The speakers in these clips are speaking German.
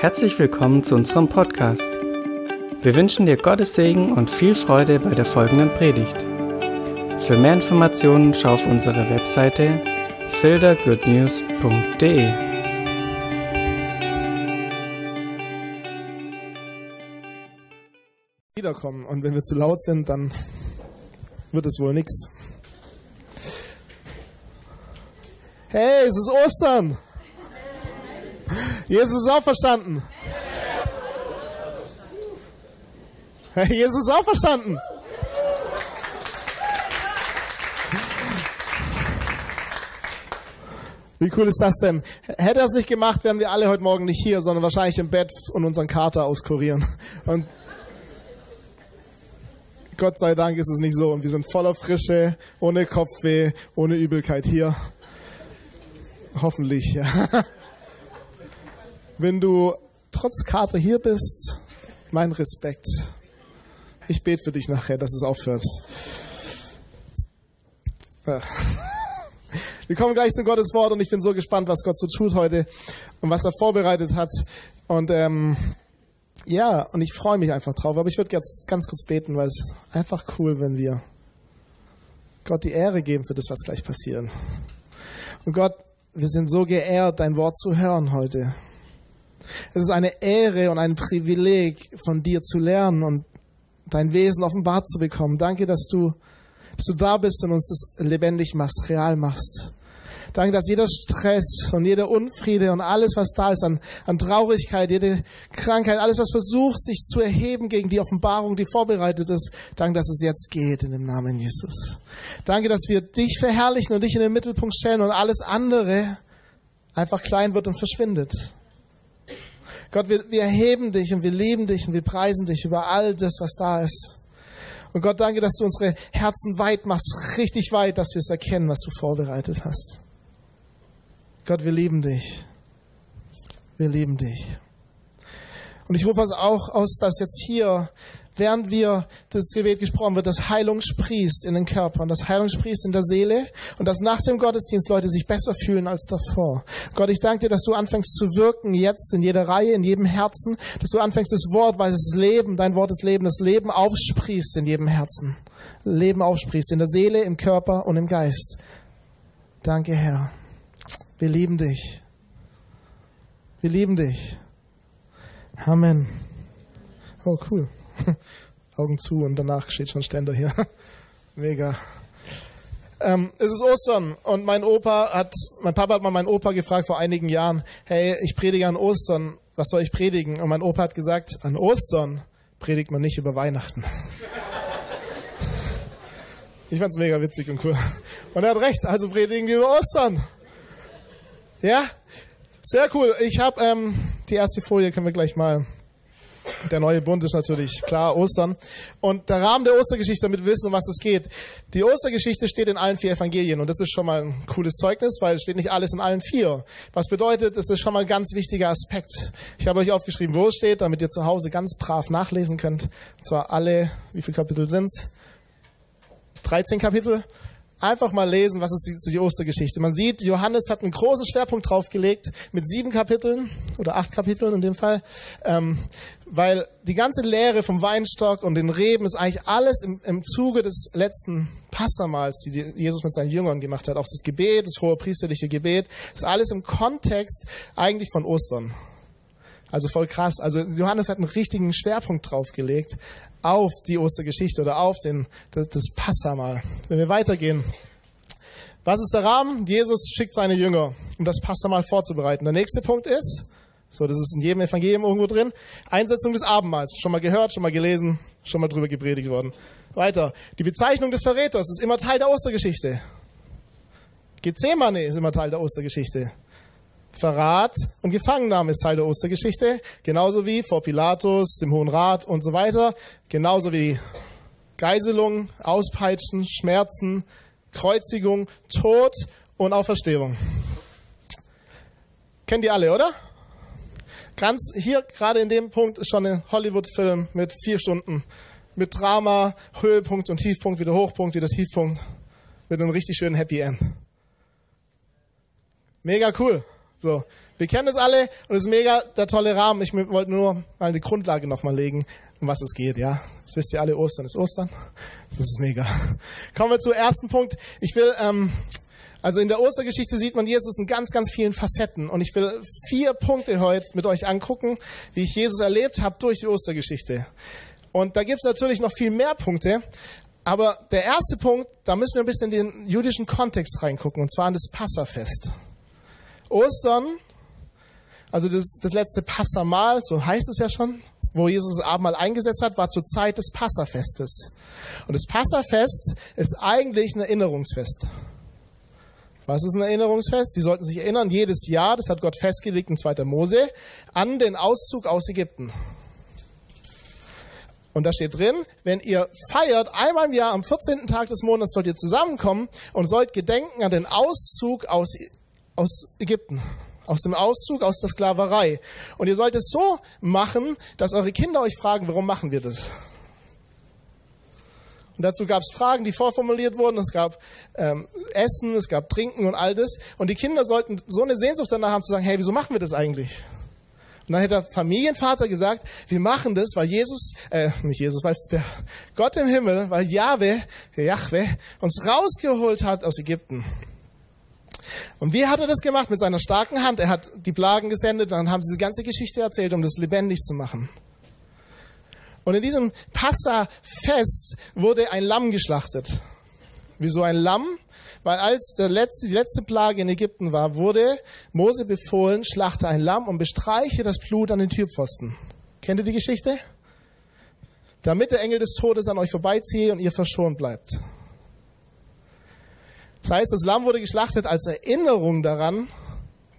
Herzlich willkommen zu unserem Podcast. Wir wünschen dir Gottes Segen und viel Freude bei der folgenden Predigt. Für mehr Informationen schau auf unsere Webseite fildergoodnews.de. Wiederkommen und wenn wir zu laut sind, dann wird es wohl nichts. Hey, es ist Ostern! Jesus ist auferstanden. Jesus ist auferstanden. Wie cool ist das denn? Hätte er es nicht gemacht, wären wir alle heute Morgen nicht hier, sondern wahrscheinlich im Bett und unseren Kater auskurieren. Und Gott sei Dank ist es nicht so. Und wir sind voller Frische, ohne Kopfweh, ohne Übelkeit hier. Hoffentlich, ja. Wenn du trotz Kater hier bist, mein Respekt. Ich bete für dich nachher, dass es aufhört. Wir kommen gleich zu Gottes Wort und ich bin so gespannt, was Gott so tut heute und was er vorbereitet hat. Und ähm, ja, und ich freue mich einfach drauf. Aber ich würde jetzt ganz kurz beten, weil es einfach cool, wenn wir Gott die Ehre geben für das, was gleich passiert. Und Gott, wir sind so geehrt, dein Wort zu hören heute. Es ist eine Ehre und ein Privileg, von dir zu lernen und dein Wesen offenbart zu bekommen. Danke, dass du, dass du da bist und uns das lebendig machst, real machst. Danke, dass jeder Stress und jeder Unfriede und alles, was da ist an, an Traurigkeit, jede Krankheit, alles, was versucht, sich zu erheben gegen die Offenbarung, die vorbereitet ist, danke, dass es jetzt geht in dem Namen Jesus. Danke, dass wir dich verherrlichen und dich in den Mittelpunkt stellen und alles andere einfach klein wird und verschwindet. Gott, wir, wir erheben dich und wir lieben dich und wir preisen dich über all das, was da ist. Und Gott, danke, dass du unsere Herzen weit machst, richtig weit, dass wir es erkennen, was du vorbereitet hast. Gott, wir lieben dich. Wir lieben dich. Und ich rufe es auch aus, dass jetzt hier während wir das Gebet gesprochen wird, dass Heilung sprießt in den Körper und dass Heilung sprießt in der Seele und dass nach dem Gottesdienst Leute sich besser fühlen als davor. Gott, ich danke dir, dass du anfängst zu wirken jetzt in jeder Reihe, in jedem Herzen, dass du anfängst das Wort, weil es Leben, dein Wort ist Leben, das Leben aufsprießt in jedem Herzen. Leben aufsprießt in der Seele, im Körper und im Geist. Danke, Herr. Wir lieben dich. Wir lieben dich. Amen. Oh, cool. Augen zu und danach steht schon Ständer hier. Mega. Ähm, es ist Ostern und mein Opa hat, mein Papa hat mal meinen Opa gefragt vor einigen Jahren, hey, ich predige an Ostern, was soll ich predigen? Und mein Opa hat gesagt, an Ostern predigt man nicht über Weihnachten. Ich fand's mega witzig und cool. Und er hat recht, also predigen wir über Ostern. Ja, sehr cool. Ich habe ähm, die erste Folie, können wir gleich mal der neue Bund ist natürlich klar Ostern. Und der Rahmen der Ostergeschichte, damit wir wissen, um was es geht. Die Ostergeschichte steht in allen vier Evangelien und das ist schon mal ein cooles Zeugnis, weil es steht nicht alles in allen vier. Was bedeutet, das ist schon mal ein ganz wichtiger Aspekt. Ich habe euch aufgeschrieben, wo es steht, damit ihr zu Hause ganz brav nachlesen könnt. Und zwar alle, wie viele Kapitel sind's? 13 Kapitel einfach mal lesen, was ist die, Ostergeschichte. Man sieht, Johannes hat einen großen Schwerpunkt draufgelegt mit sieben Kapiteln oder acht Kapiteln in dem Fall, ähm, weil die ganze Lehre vom Weinstock und den Reben ist eigentlich alles im, im Zuge des letzten Passamals, die Jesus mit seinen Jüngern gemacht hat. Auch das Gebet, das hohe priesterliche Gebet, ist alles im Kontext eigentlich von Ostern. Also voll krass. Also Johannes hat einen richtigen Schwerpunkt draufgelegt auf die Ostergeschichte oder auf den, das, das Passamal. Wenn wir weitergehen. Was ist der Rahmen? Jesus schickt seine Jünger, um das Passamal vorzubereiten. Der nächste Punkt ist, so, das ist in jedem Evangelium irgendwo drin, Einsetzung des Abendmahls. Schon mal gehört, schon mal gelesen, schon mal drüber gepredigt worden. Weiter. Die Bezeichnung des Verräters ist immer Teil der Ostergeschichte. Gethsemane ist immer Teil der Ostergeschichte. Verrat und Gefangennahme ist Teil der Ostergeschichte, genauso wie vor Pilatus, dem Hohen Rat und so weiter, genauso wie Geiselung, Auspeitschen, Schmerzen, Kreuzigung, Tod und Auferstehung. Kennt ihr alle, oder? Ganz hier gerade in dem Punkt ist schon ein Hollywood-Film mit vier Stunden, mit Drama, Höhepunkt und Tiefpunkt, wieder Hochpunkt, wieder Tiefpunkt, mit einem richtig schönen Happy End. Mega cool. So, wir kennen das alle und es ist mega der tolle Rahmen. Ich wollte nur mal eine Grundlage nochmal legen, um was es geht, ja. Das wisst ihr alle, Ostern ist Ostern. Das ist mega. Kommen wir zum ersten Punkt. Ich will, ähm, also in der Ostergeschichte sieht man Jesus in ganz, ganz vielen Facetten. Und ich will vier Punkte heute mit euch angucken, wie ich Jesus erlebt habe durch die Ostergeschichte. Und da gibt's natürlich noch viel mehr Punkte. Aber der erste Punkt, da müssen wir ein bisschen in den jüdischen Kontext reingucken, und zwar in das Passafest. Ostern, also das, das letzte Passamal, so heißt es ja schon, wo Jesus das Abendmahl eingesetzt hat, war zur Zeit des Passafestes. Und das Passafest ist eigentlich ein Erinnerungsfest. Was ist ein Erinnerungsfest? Die sollten sich erinnern, jedes Jahr, das hat Gott festgelegt in 2. Mose, an den Auszug aus Ägypten. Und da steht drin, wenn ihr feiert, einmal im Jahr am 14. Tag des Monats sollt ihr zusammenkommen und sollt gedenken an den Auszug aus, aus Ägypten. Aus dem Auszug aus der Sklaverei. Und ihr sollt es so machen, dass eure Kinder euch fragen, warum machen wir das? Und dazu gab es Fragen, die vorformuliert wurden. Es gab ähm, Essen, es gab Trinken und all das. Und die Kinder sollten so eine Sehnsucht danach haben zu sagen, hey, wieso machen wir das eigentlich? Und dann hätte der Familienvater gesagt, wir machen das, weil Jesus, äh, nicht Jesus, weil der Gott im Himmel, weil Jahwe, Jahwe, uns rausgeholt hat aus Ägypten. Und wie hat er das gemacht? Mit seiner starken Hand. Er hat die Plagen gesendet, dann haben sie die ganze Geschichte erzählt, um das lebendig zu machen. Und in diesem Passa-Fest wurde ein Lamm geschlachtet. Wieso ein Lamm? Weil als letzte, die letzte Plage in Ägypten war, wurde Mose befohlen, schlachte ein Lamm und bestreiche das Blut an den Türpfosten. Kennt ihr die Geschichte? Damit der Engel des Todes an euch vorbeiziehe und ihr verschont bleibt. Das heißt, das Lamm wurde geschlachtet als Erinnerung daran,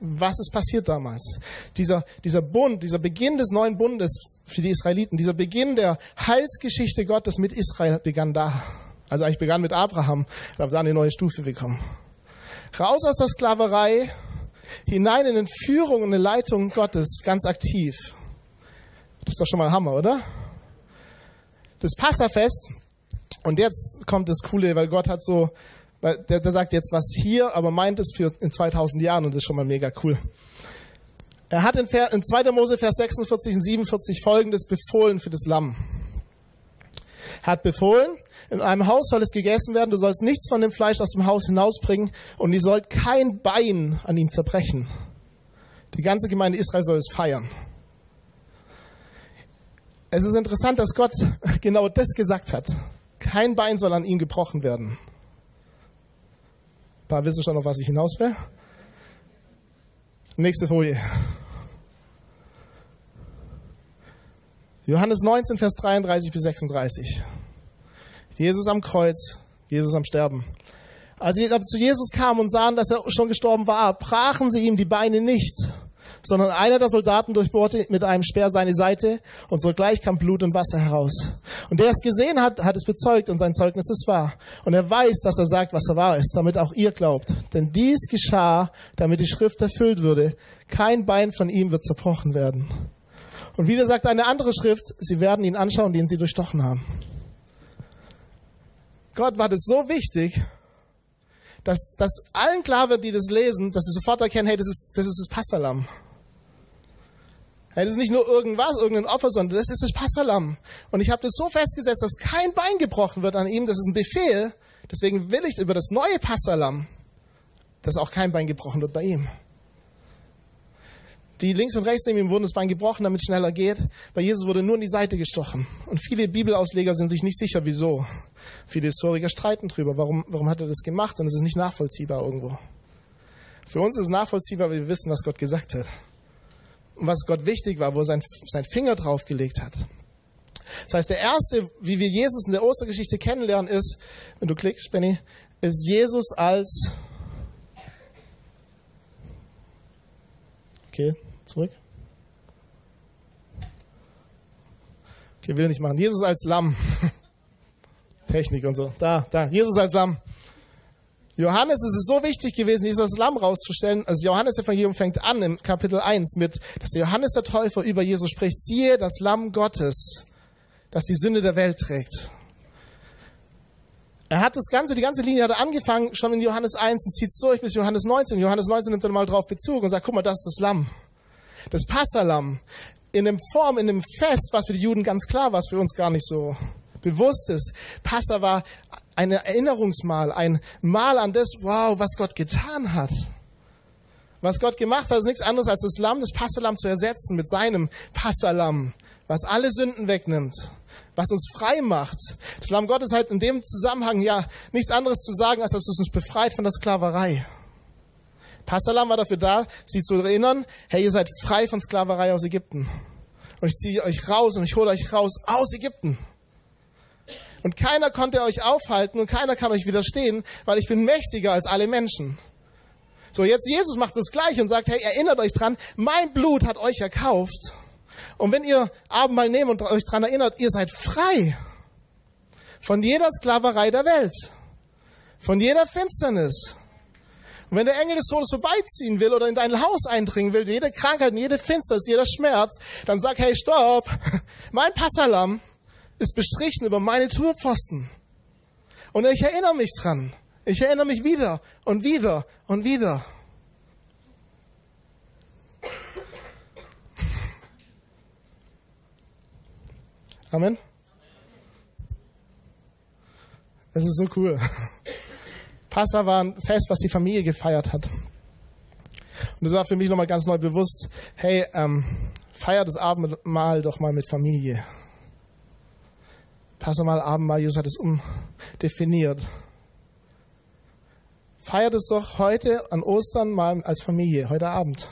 was ist passiert damals. Dieser, dieser Bund, dieser Beginn des neuen Bundes für die Israeliten, dieser Beginn der Heilsgeschichte Gottes mit Israel begann da. Also eigentlich begann mit Abraham, aber da eine neue Stufe bekommen. Raus aus der Sklaverei, hinein in eine Führung und eine Leitung Gottes, ganz aktiv. Das ist doch schon mal Hammer, oder? Das Passafest, und jetzt kommt das Coole, weil Gott hat so, der, der sagt jetzt was hier, aber meint es für in 2000 Jahren und das ist schon mal mega cool. Er hat in, in 2. Mose Vers 46 und 47 folgendes befohlen für das Lamm. Er hat befohlen, in einem Haus soll es gegessen werden, du sollst nichts von dem Fleisch aus dem Haus hinausbringen und ihr sollt kein Bein an ihm zerbrechen. Die ganze Gemeinde Israel soll es feiern. Es ist interessant, dass Gott genau das gesagt hat. Kein Bein soll an ihm gebrochen werden. Ein paar wissen schon, auf was ich hinaus will. Nächste Folie. Johannes 19, Vers 33 bis 36. Jesus am Kreuz, Jesus am Sterben. Als sie zu Jesus kamen und sahen, dass er schon gestorben war, brachen sie ihm die Beine nicht, sondern einer der Soldaten durchbohrte mit einem Speer seine Seite und sogleich kam Blut und Wasser heraus. Und der es gesehen hat, hat es bezeugt und sein Zeugnis ist wahr. Und er weiß, dass er sagt, was er wahr ist, damit auch ihr glaubt. Denn dies geschah, damit die Schrift erfüllt würde. Kein Bein von ihm wird zerbrochen werden. Und wieder sagt eine andere Schrift, sie werden ihn anschauen, den sie durchstochen haben. Gott war das so wichtig, dass, dass allen klar wird, die das lesen, dass sie sofort erkennen, hey, das ist das, ist das Passalam. Hey, das ist nicht nur irgendwas, irgendein Opfer, sondern das ist das Passalam. Und ich habe das so festgesetzt, dass kein Bein gebrochen wird an ihm. Das ist ein Befehl. Deswegen will ich über das neue Passalam, dass auch kein Bein gebrochen wird bei ihm. Die links und rechts neben ihm wurden das Bein gebrochen, damit es schneller geht. Bei Jesus wurde nur in die Seite gestochen. Und viele Bibelausleger sind sich nicht sicher, wieso. Viele Historiker streiten drüber, warum, warum hat er das gemacht? Und es ist nicht nachvollziehbar irgendwo. Für uns ist es nachvollziehbar, weil wir wissen, was Gott gesagt hat. Was Gott wichtig war, wo er sein, sein Finger draufgelegt hat. Das heißt, der erste, wie wir Jesus in der Ostergeschichte kennenlernen, ist, wenn du klickst, Benny, ist Jesus als, okay, Zurück. Okay, will nicht machen. Jesus als Lamm. Technik und so. Da, da. Jesus als Lamm. Johannes ist es so wichtig gewesen, Jesus Lamm rauszustellen. Also Johannes Evangelium fängt an im Kapitel 1 mit, dass Johannes der Täufer über Jesus spricht. Siehe das Lamm Gottes, das die Sünde der Welt trägt. Er hat das Ganze, die ganze Linie hat er angefangen, schon in Johannes 1 und zieht es durch bis Johannes 19. In Johannes 19 nimmt er mal drauf Bezug und sagt, guck mal, das ist das Lamm. Das Passalam. In einem Form, in einem Fest, was für die Juden ganz klar war, was für uns gar nicht so bewusst ist. Passa war ein Erinnerungsmal, ein Mal an das, wow, was Gott getan hat. Was Gott gemacht hat, ist nichts anderes als das Lamm, das Passalam zu ersetzen mit seinem Passalam, was alle Sünden wegnimmt was uns frei macht. Das Lamm Gottes hat in dem Zusammenhang ja nichts anderes zu sagen, als dass es uns befreit von der Sklaverei. Passalam war dafür da, sie zu erinnern, hey, ihr seid frei von Sklaverei aus Ägypten. Und ich ziehe euch raus und ich hole euch raus aus Ägypten. Und keiner konnte euch aufhalten und keiner kann euch widerstehen, weil ich bin mächtiger als alle Menschen. So, jetzt Jesus macht das gleich und sagt, hey, erinnert euch dran, mein Blut hat euch erkauft. Und wenn ihr Abendmahl nehmt und euch daran erinnert, ihr seid frei von jeder Sklaverei der Welt, von jeder Finsternis. Und wenn der Engel des Todes vorbeiziehen will oder in dein Haus eindringen will, jede Krankheit, jede Finsternis, jeder Schmerz, dann sag, hey, stopp, mein Passalam ist bestrichen über meine Tourpfosten. Und ich erinnere mich dran. Ich erinnere mich wieder und wieder und wieder. Amen. Es ist so cool. Passa war ein Fest, was die Familie gefeiert hat. Und das war für mich nochmal ganz neu bewusst, hey, ähm, feier das Abendmahl doch mal mit Familie. Passa mal Abendmahl, Jesus hat es umdefiniert. Feiert es doch heute an Ostern mal als Familie, heute Abend.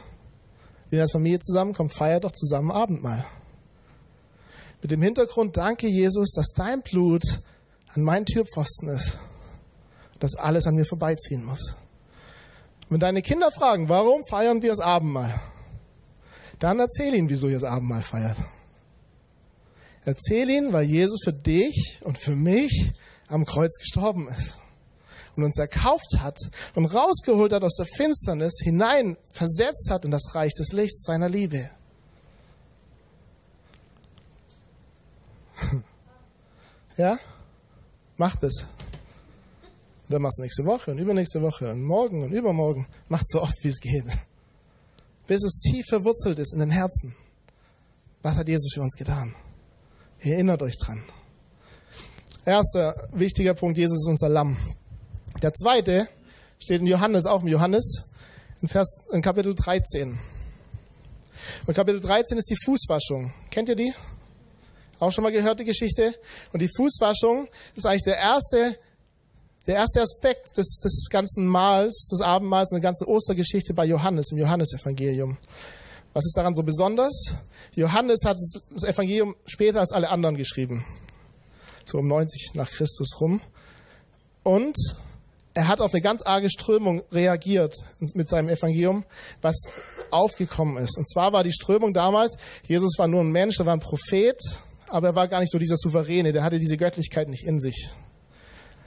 Wenn ihr als Familie zusammenkommt, feiert doch zusammen Abendmahl. Mit dem Hintergrund, danke Jesus, dass dein Blut an meinen Türpfosten ist. Dass alles an mir vorbeiziehen muss. Wenn deine Kinder fragen, warum feiern wir das Abendmahl? Dann erzähl ihnen, wieso ihr das Abendmahl feiert. Erzähl ihnen, weil Jesus für dich und für mich am Kreuz gestorben ist und uns erkauft hat und rausgeholt hat aus der Finsternis, hinein versetzt hat in das Reich des Lichts seiner Liebe. Ja? Macht es. Und dann machst du nächste Woche und übernächste Woche und morgen und übermorgen. Macht so oft, wie es geht. Bis es tief verwurzelt ist in den Herzen. Was hat Jesus für uns getan? Erinnert euch dran. Erster wichtiger Punkt, Jesus ist unser Lamm. Der zweite steht in Johannes, auch in Johannes, in, Vers, in Kapitel 13. Und Kapitel 13 ist die Fußwaschung. Kennt ihr die? Auch schon mal gehört die Geschichte? Und die Fußwaschung ist eigentlich der erste, der erste Aspekt des, des ganzen Mahls, des Abendmahls und der ganzen Ostergeschichte bei Johannes, im Johannesevangelium. Was ist daran so besonders? Johannes hat das Evangelium später als alle anderen geschrieben. So um 90 nach Christus rum. Und er hat auf eine ganz arge Strömung reagiert mit seinem Evangelium, was aufgekommen ist. Und zwar war die Strömung damals, Jesus war nur ein Mensch, er war ein Prophet, aber er war gar nicht so dieser Souveräne, der hatte diese Göttlichkeit nicht in sich.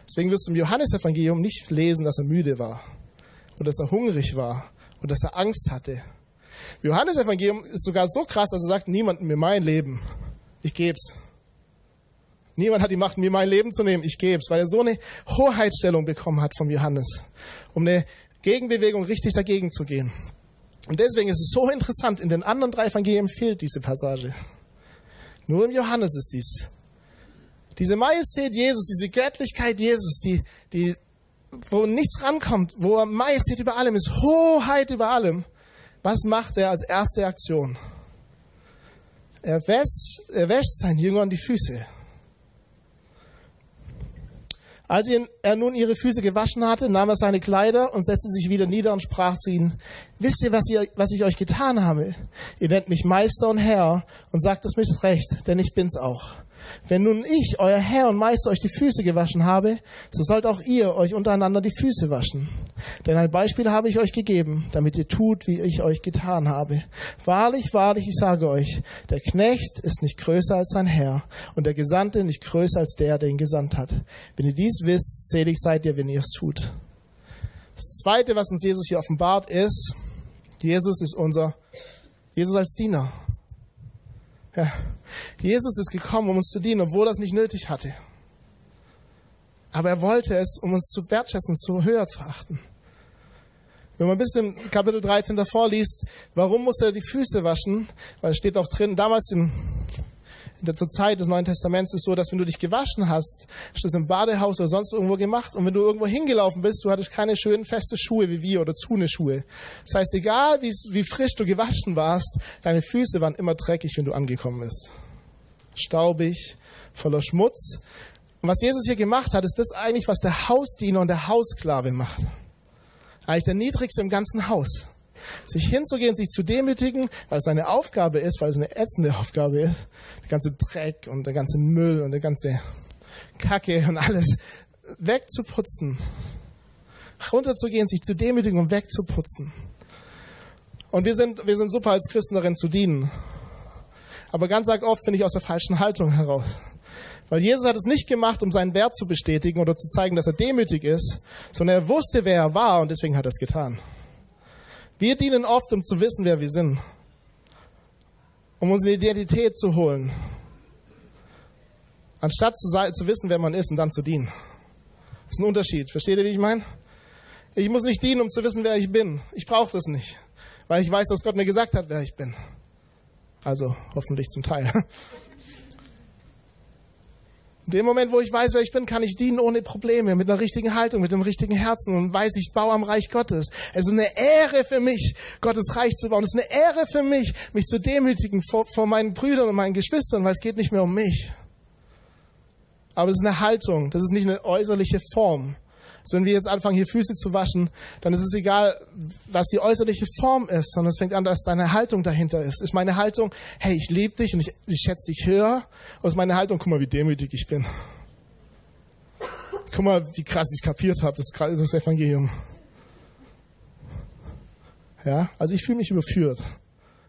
Deswegen wirst du im Johannesevangelium nicht lesen, dass er müde war oder dass er hungrig war oder dass er Angst hatte. Im Johannesevangelium ist sogar so krass, dass er sagt, niemand mir mein Leben, ich geb's. Niemand hat die Macht, mir mein Leben zu nehmen, ich geb's, weil er so eine Hoheitsstellung bekommen hat vom Johannes, um eine Gegenbewegung richtig dagegen zu gehen. Und deswegen ist es so interessant, in den anderen drei Evangelien fehlt diese Passage. Nur im Johannes ist dies. Diese Majestät Jesus, diese Göttlichkeit Jesus, die, die, wo nichts rankommt, wo Majestät über allem ist, Hoheit über allem. Was macht er als erste Aktion? Er wäscht, er wäscht seinen Jüngern die Füße. Als er nun ihre Füße gewaschen hatte, nahm er seine Kleider und setzte sich wieder nieder und sprach zu ihnen, wisst ihr, was, ihr, was ich euch getan habe? Ihr nennt mich Meister und Herr und sagt es mit Recht, denn ich bin's auch. Wenn nun ich, euer Herr und Meister, euch die Füße gewaschen habe, so sollt auch ihr euch untereinander die Füße waschen. Denn ein Beispiel habe ich euch gegeben, damit ihr tut, wie ich euch getan habe. Wahrlich, wahrlich, ich sage euch, der Knecht ist nicht größer als sein Herr und der Gesandte nicht größer als der, der ihn gesandt hat. Wenn ihr dies wisst, selig seid ihr, wenn ihr es tut. Das Zweite, was uns Jesus hier offenbart, ist, Jesus ist unser, Jesus als Diener. Ja. Jesus ist gekommen, um uns zu dienen, obwohl er es nicht nötig hatte. Aber er wollte es, um uns zu wertschätzen, zu höher zu achten. Wenn man ein bisschen Kapitel 13 davor liest, warum muss er die Füße waschen? Weil es steht auch drin, damals in, in der, zur Zeit des Neuen Testaments ist es so, dass wenn du dich gewaschen hast, hast du das im Badehaus oder sonst irgendwo gemacht und wenn du irgendwo hingelaufen bist, du hattest keine schönen feste Schuhe wie wir oder Zune-Schuhe. Das heißt, egal wie, wie frisch du gewaschen warst, deine Füße waren immer dreckig, wenn du angekommen bist. Staubig, voller Schmutz. Und was Jesus hier gemacht hat, ist das eigentlich, was der Hausdiener und der Haussklave macht eigentlich der Niedrigste im ganzen Haus. Sich hinzugehen, sich zu demütigen, weil es seine Aufgabe ist, weil es eine ätzende Aufgabe ist, der ganze Dreck und der ganze Müll und der ganze Kacke und alles wegzuputzen. Runterzugehen, sich zu demütigen und wegzuputzen. Und wir sind, wir sind super als Christen darin zu dienen. Aber ganz oft finde ich aus der falschen Haltung heraus. Weil Jesus hat es nicht gemacht, um seinen Wert zu bestätigen oder zu zeigen, dass er demütig ist, sondern er wusste, wer er war und deswegen hat er es getan. Wir dienen oft, um zu wissen, wer wir sind. Um unsere Identität zu holen. Anstatt zu, zu wissen, wer man ist und dann zu dienen. Das ist ein Unterschied. Versteht ihr, wie ich meine? Ich muss nicht dienen, um zu wissen, wer ich bin. Ich brauche das nicht. Weil ich weiß, dass Gott mir gesagt hat, wer ich bin. Also hoffentlich zum Teil. In dem Moment, wo ich weiß, wer ich bin, kann ich dienen ohne Probleme, mit einer richtigen Haltung, mit dem richtigen Herzen und weiß, ich baue am Reich Gottes. Es ist eine Ehre für mich, Gottes Reich zu bauen. Es ist eine Ehre für mich, mich zu demütigen vor, vor meinen Brüdern und meinen Geschwistern, weil es geht nicht mehr um mich. Aber es ist eine Haltung, das ist nicht eine äußerliche Form. Also wenn wir jetzt anfangen, hier Füße zu waschen, dann ist es egal, was die äußerliche Form ist, sondern es fängt an, dass deine Haltung dahinter ist. Ist meine Haltung, hey, ich liebe dich und ich, ich schätze dich höher? Oder ist meine Haltung, guck mal, wie demütig ich bin? Guck mal, wie krass ich kapiert habe, das, das Evangelium. Ja, also ich fühle mich überführt.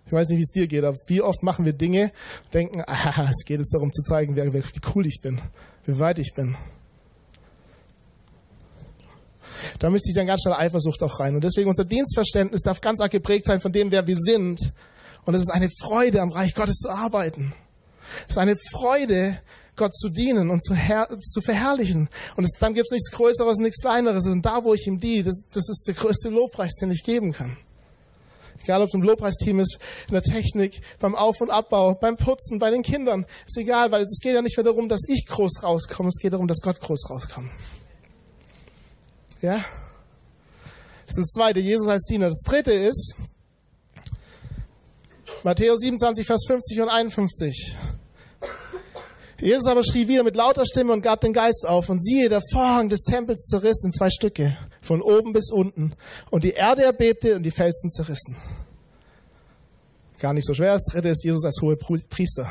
Ich weiß nicht, wie es dir geht, aber wie oft machen wir Dinge, denken, ah, es geht jetzt darum zu zeigen, wie cool ich bin, wie weit ich bin. Da müsste ich dann ganz schnell Eifersucht auch rein. Und deswegen unser Dienstverständnis darf ganz arg geprägt sein von dem, wer wir sind. Und es ist eine Freude, am Reich Gottes zu arbeiten. Es ist eine Freude, Gott zu dienen und zu, zu verherrlichen. Und es, dann gibt es nichts Größeres, nichts Kleineres. Und da, wo ich ihm diene, das, das ist der größte Lobpreis, den ich geben kann. Egal, ob es ein Lobpreisteam ist, in der Technik, beim Auf- und Abbau, beim Putzen, bei den Kindern. Ist egal, weil es geht ja nicht mehr darum, dass ich groß rauskomme. Es geht darum, dass Gott groß rauskommt. Ja? Das ist das zweite, Jesus als Diener. Das dritte ist Matthäus 27, Vers 50 und 51. Jesus aber schrie wieder mit lauter Stimme und gab den Geist auf. Und siehe, der Vorhang des Tempels zerriss in zwei Stücke, von oben bis unten. Und die Erde erbebte und die Felsen zerrissen. Gar nicht so schwer. Das dritte ist Jesus als hohe Priester.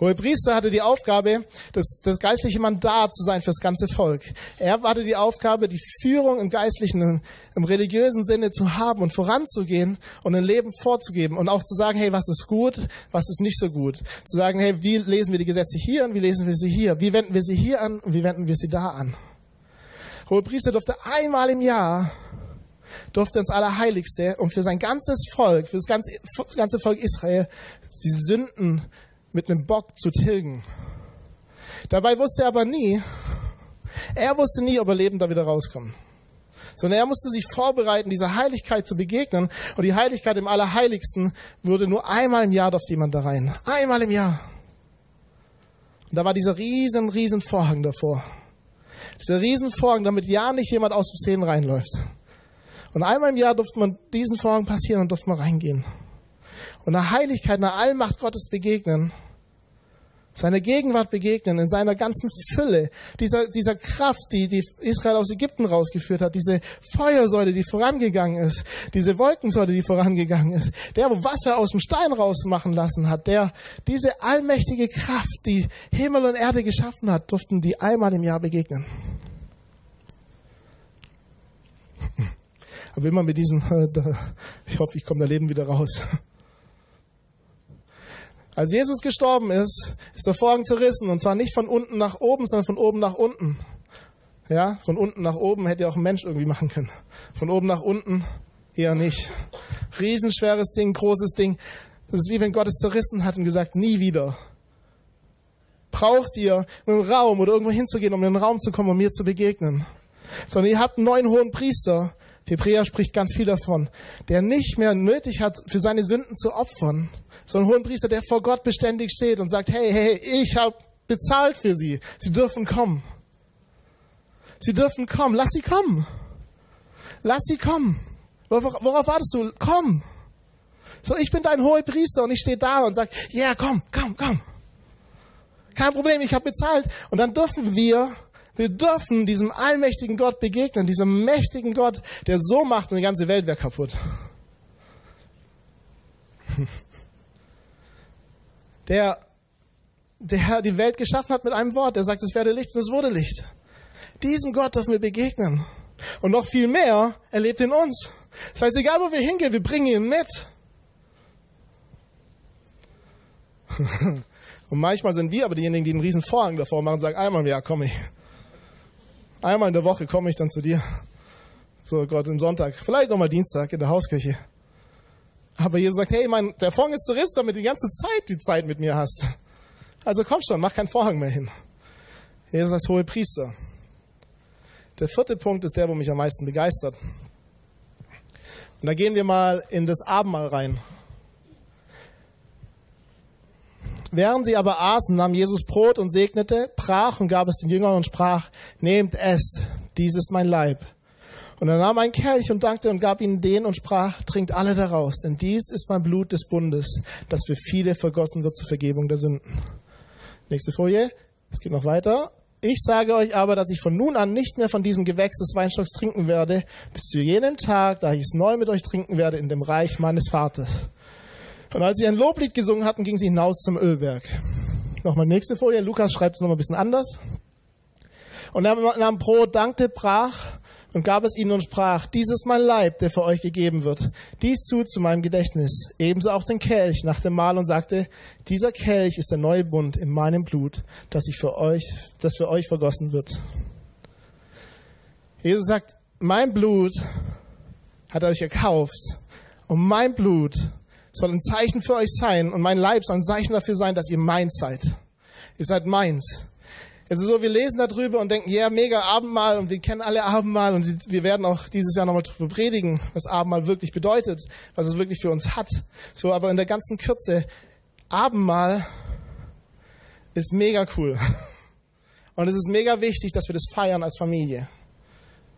Hohepriester hatte die Aufgabe, das, das geistliche Mandat zu sein fürs ganze Volk. Er hatte die Aufgabe, die Führung im geistlichen, im, religiösen Sinne zu haben und voranzugehen und ein Leben vorzugeben und auch zu sagen, hey, was ist gut, was ist nicht so gut. Zu sagen, hey, wie lesen wir die Gesetze hier und wie lesen wir sie hier? Wie wenden wir sie hier an und wie wenden wir sie da an? Hohepriester durfte einmal im Jahr durfte ins Allerheiligste und für sein ganzes Volk, für das ganze Volk Israel, die Sünden mit einem Bock zu tilgen. Dabei wusste er aber nie, er wusste nie, ob er lebend da wieder rauskommt. Sondern er musste sich vorbereiten, dieser Heiligkeit zu begegnen. Und die Heiligkeit im Allerheiligsten würde nur einmal im Jahr auf jemand da rein. Einmal im Jahr. Und da war dieser riesen, riesen Vorhang davor. Dieser riesen Vorhang, damit ja nicht jemand aus dem Szenen reinläuft. Und einmal im Jahr durfte man diesen Vorhang passieren und durfte man reingehen und der Heiligkeit, einer Allmacht Gottes begegnen, seiner Gegenwart begegnen, in seiner ganzen Fülle, dieser, dieser Kraft, die, die Israel aus Ägypten rausgeführt hat, diese Feuersäule, die vorangegangen ist, diese Wolkensäule, die vorangegangen ist, der, wo Wasser aus dem Stein rausmachen lassen hat, der, diese allmächtige Kraft, die Himmel und Erde geschaffen hat, durften die einmal im Jahr begegnen. Aber immer mit diesem, ich hoffe, ich komme da Leben wieder raus. Als Jesus gestorben ist, ist der Vorhang zerrissen und zwar nicht von unten nach oben, sondern von oben nach unten. Ja, von unten nach oben hätte ja auch ein Mensch irgendwie machen können. Von oben nach unten eher nicht. Riesenschweres Ding, großes Ding. Das ist wie wenn Gott es zerrissen hat und gesagt, nie wieder braucht ihr einen Raum oder irgendwo hinzugehen, um in den Raum zu kommen, um mir zu begegnen. Sondern ihr habt einen neuen hohen Priester. Hebräer spricht ganz viel davon, der nicht mehr nötig hat, für seine Sünden zu opfern, sondern einen hohen Priester, der vor Gott beständig steht und sagt, hey, hey, ich habe bezahlt für sie. Sie dürfen kommen. Sie dürfen kommen. Lass sie kommen. Lass sie kommen. Worauf wartest du? Komm. So, ich bin dein hoher Priester und ich stehe da und sage, ja, yeah, komm, komm, komm. Kein Problem, ich habe bezahlt. Und dann dürfen wir, wir dürfen diesem allmächtigen Gott begegnen, diesem mächtigen Gott, der so macht und die ganze Welt wäre kaputt. Der, der die Welt geschaffen hat mit einem Wort, der sagt, es werde Licht und es wurde Licht. Diesem Gott dürfen wir begegnen. Und noch viel mehr, er lebt in uns. Das heißt, egal wo wir hingehen, wir bringen ihn mit. Und manchmal sind wir aber diejenigen, die einen riesen Vorhang davor machen und sagen, einmal im komme ich. Einmal in der Woche komme ich dann zu dir. So Gott, im Sonntag, vielleicht nochmal Dienstag in der Hauskirche. Aber Jesus sagt, hey, mein, der Vorhang ist zerrissen, damit du die ganze Zeit die Zeit mit mir hast. Also komm schon, mach keinen Vorhang mehr hin. Jesus als hohe Priester. Der vierte Punkt ist der, wo mich am meisten begeistert. Und da gehen wir mal in das Abendmahl rein. Während sie aber aßen, nahm Jesus Brot und segnete, brach und gab es den Jüngern und sprach, nehmt es, dies ist mein Leib. Und er nahm einen Kelch und dankte und gab ihnen den und sprach, trinkt alle daraus, denn dies ist mein Blut des Bundes, das für viele vergossen wird zur Vergebung der Sünden. Nächste Folie. Es geht noch weiter. Ich sage euch aber, dass ich von nun an nicht mehr von diesem Gewächs des Weinstocks trinken werde, bis zu jenem Tag, da ich es neu mit euch trinken werde in dem Reich meines Vaters. Und als sie ein Loblied gesungen hatten, gingen sie hinaus zum Ölberg. Nochmal nächste Folie. Lukas schreibt es nochmal ein bisschen anders. Und er nahm Brot, dankte, brach und gab es ihnen und sprach, dies ist mein Leib, der für euch gegeben wird. Dies tut zu meinem Gedächtnis. Ebenso auch den Kelch nach dem Mahl und sagte, dieser Kelch ist der neue Bund in meinem Blut, das ich für euch, das für euch vergossen wird. Jesus sagt, mein Blut hat euch erkauft und mein Blut soll ein Zeichen für euch sein und mein Leib soll ein Zeichen dafür sein, dass ihr meins seid. Ihr seid meins. Es ist so, wir lesen darüber und denken, ja, yeah, mega Abendmahl und wir kennen alle Abendmahl und wir werden auch dieses Jahr nochmal darüber predigen, was Abendmahl wirklich bedeutet, was es wirklich für uns hat. So, aber in der ganzen Kürze, Abendmahl ist mega cool. Und es ist mega wichtig, dass wir das feiern als Familie.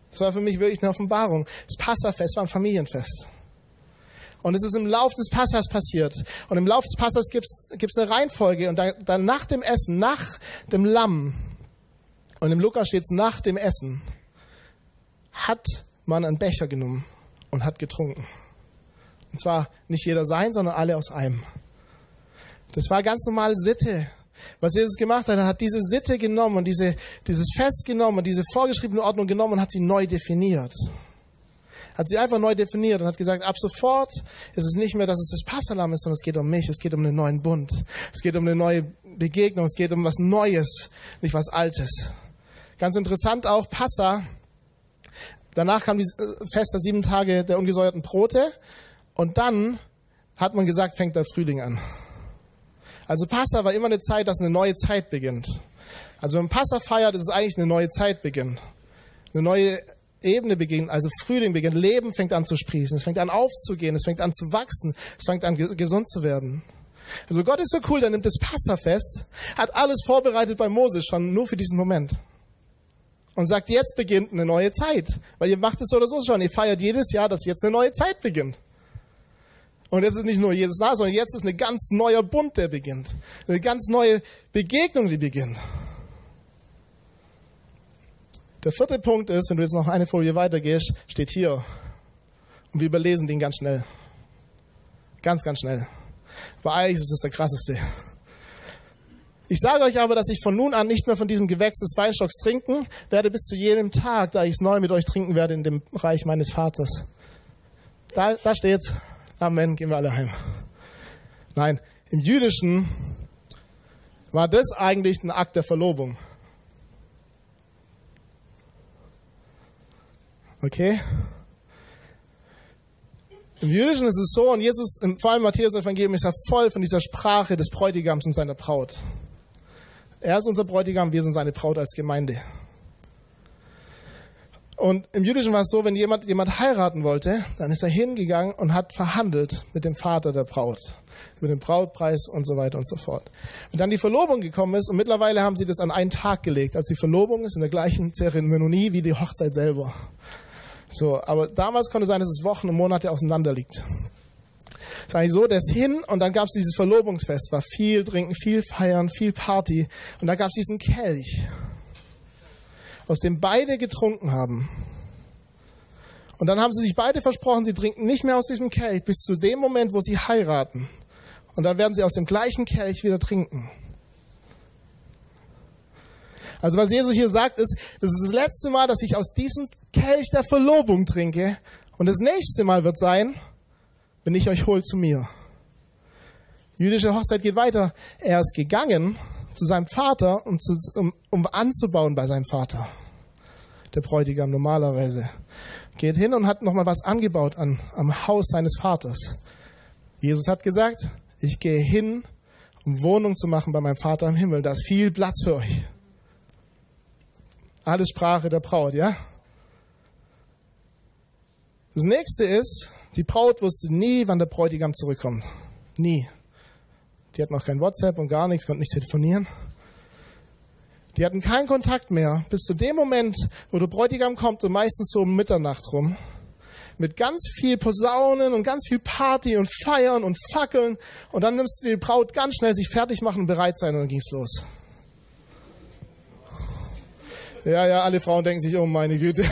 Das war für mich wirklich eine Offenbarung. Das Passafest war ein Familienfest. Und es ist im Lauf des Passas passiert. Und im Lauf des Passas gibt es eine Reihenfolge. Und dann da nach dem Essen, nach dem Lamm, und im Lukas steht es nach dem Essen, hat man einen Becher genommen und hat getrunken. Und zwar nicht jeder sein, sondern alle aus einem. Das war ganz normale Sitte. Was Jesus gemacht hat, er hat diese Sitte genommen und diese, dieses Fest genommen und diese vorgeschriebene Ordnung genommen und hat sie neu definiert hat sie einfach neu definiert und hat gesagt, ab sofort ist es nicht mehr, dass es das Passalam ist, sondern es geht um mich, es geht um einen neuen Bund, es geht um eine neue Begegnung, es geht um was Neues, nicht was Altes. Ganz interessant auch, Passa, danach kam die äh, Fest der sieben Tage der ungesäuerten Brote und dann hat man gesagt, fängt der Frühling an. Also Passa war immer eine Zeit, dass eine neue Zeit beginnt. Also wenn Passa feiert, ist es eigentlich eine neue Zeit beginnt. Eine neue Ebene beginnt, also Frühling beginnt, Leben fängt an zu sprießen, es fängt an aufzugehen, es fängt an zu wachsen, es fängt an gesund zu werden. Also Gott ist so cool, der nimmt das Passafest, hat alles vorbereitet bei Moses schon nur für diesen Moment. Und sagt, jetzt beginnt eine neue Zeit. Weil ihr macht es so oder so schon. Ihr feiert jedes Jahr, dass jetzt eine neue Zeit beginnt. Und jetzt ist nicht nur jedes Jahr, sondern jetzt ist ein ganz neuer Bund, der beginnt. Eine ganz neue Begegnung, die beginnt. Der vierte Punkt ist, wenn du jetzt noch eine Folie weitergehst, steht hier. Und wir überlesen den ganz schnell. Ganz, ganz schnell. Aber eigentlich ist es der krasseste. Ich sage euch aber, dass ich von nun an nicht mehr von diesem Gewächs des Weinstocks trinken werde bis zu jenem Tag, da ich es neu mit euch trinken werde in dem Reich meines Vaters. Da, da steht's. Amen. Gehen wir alle heim. Nein, im Jüdischen war das eigentlich ein Akt der Verlobung. Okay? Im Jüdischen ist es so, und Jesus, vor allem Matthäus Evangelium, ist ja voll von dieser Sprache des Bräutigams und seiner Braut. Er ist unser Bräutigam, wir sind seine Braut als Gemeinde. Und im Jüdischen war es so, wenn jemand jemand heiraten wollte, dann ist er hingegangen und hat verhandelt mit dem Vater der Braut über den Brautpreis und so weiter und so fort. Und dann die Verlobung gekommen ist und mittlerweile haben sie das an einen Tag gelegt. Also die Verlobung ist in der gleichen Zeremonie wie die Hochzeit selber. So, aber damals konnte sein, dass es Wochen und Monate auseinander liegt. Es war eigentlich so, ist hin und dann gab es dieses Verlobungsfest, war viel trinken, viel feiern, viel Party und da gab es diesen Kelch aus dem beide getrunken haben. Und dann haben sie sich beide versprochen, sie trinken nicht mehr aus diesem Kelch bis zu dem Moment, wo sie heiraten. Und dann werden sie aus dem gleichen Kelch wieder trinken. Also was Jesus hier sagt, ist, das ist das letzte Mal, dass ich aus diesem Kelch der Verlobung trinke. Und das nächste Mal wird sein, wenn ich euch hole zu mir. Jüdische Hochzeit geht weiter. Er ist gegangen zu seinem Vater, um, zu, um, um anzubauen bei seinem Vater der Bräutigam normalerweise. Geht hin und hat nochmal was angebaut an, am Haus seines Vaters. Jesus hat gesagt, ich gehe hin, um Wohnung zu machen bei meinem Vater im Himmel. Da ist viel Platz für euch. Alles Sprache der Braut, ja? Das nächste ist, die Braut wusste nie, wann der Bräutigam zurückkommt. Nie. Die hat noch kein WhatsApp und gar nichts, konnte nicht telefonieren. Die hatten keinen Kontakt mehr bis zu dem Moment, wo der Bräutigam kommt und meistens so um Mitternacht rum. Mit ganz viel Posaunen und ganz viel Party und Feiern und Fackeln. Und dann nimmst du die Braut ganz schnell sich fertig machen und bereit sein und dann ging's los. Ja, ja, alle Frauen denken sich, oh meine Güte.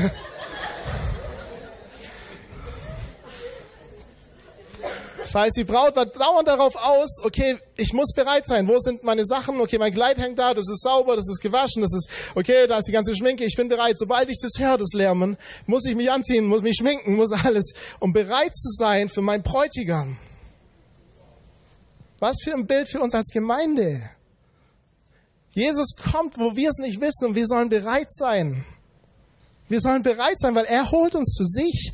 Das heißt, die Braut war dauernd darauf aus, okay, ich muss bereit sein. Wo sind meine Sachen? Okay, mein Kleid hängt da, das ist sauber, das ist gewaschen, das ist, okay, da ist die ganze Schminke, ich bin bereit. Sobald ich das höre, das Lärmen, muss ich mich anziehen, muss mich schminken, muss alles, um bereit zu sein für meinen Bräutigam. Was für ein Bild für uns als Gemeinde. Jesus kommt, wo wir es nicht wissen und wir sollen bereit sein. Wir sollen bereit sein, weil er holt uns zu sich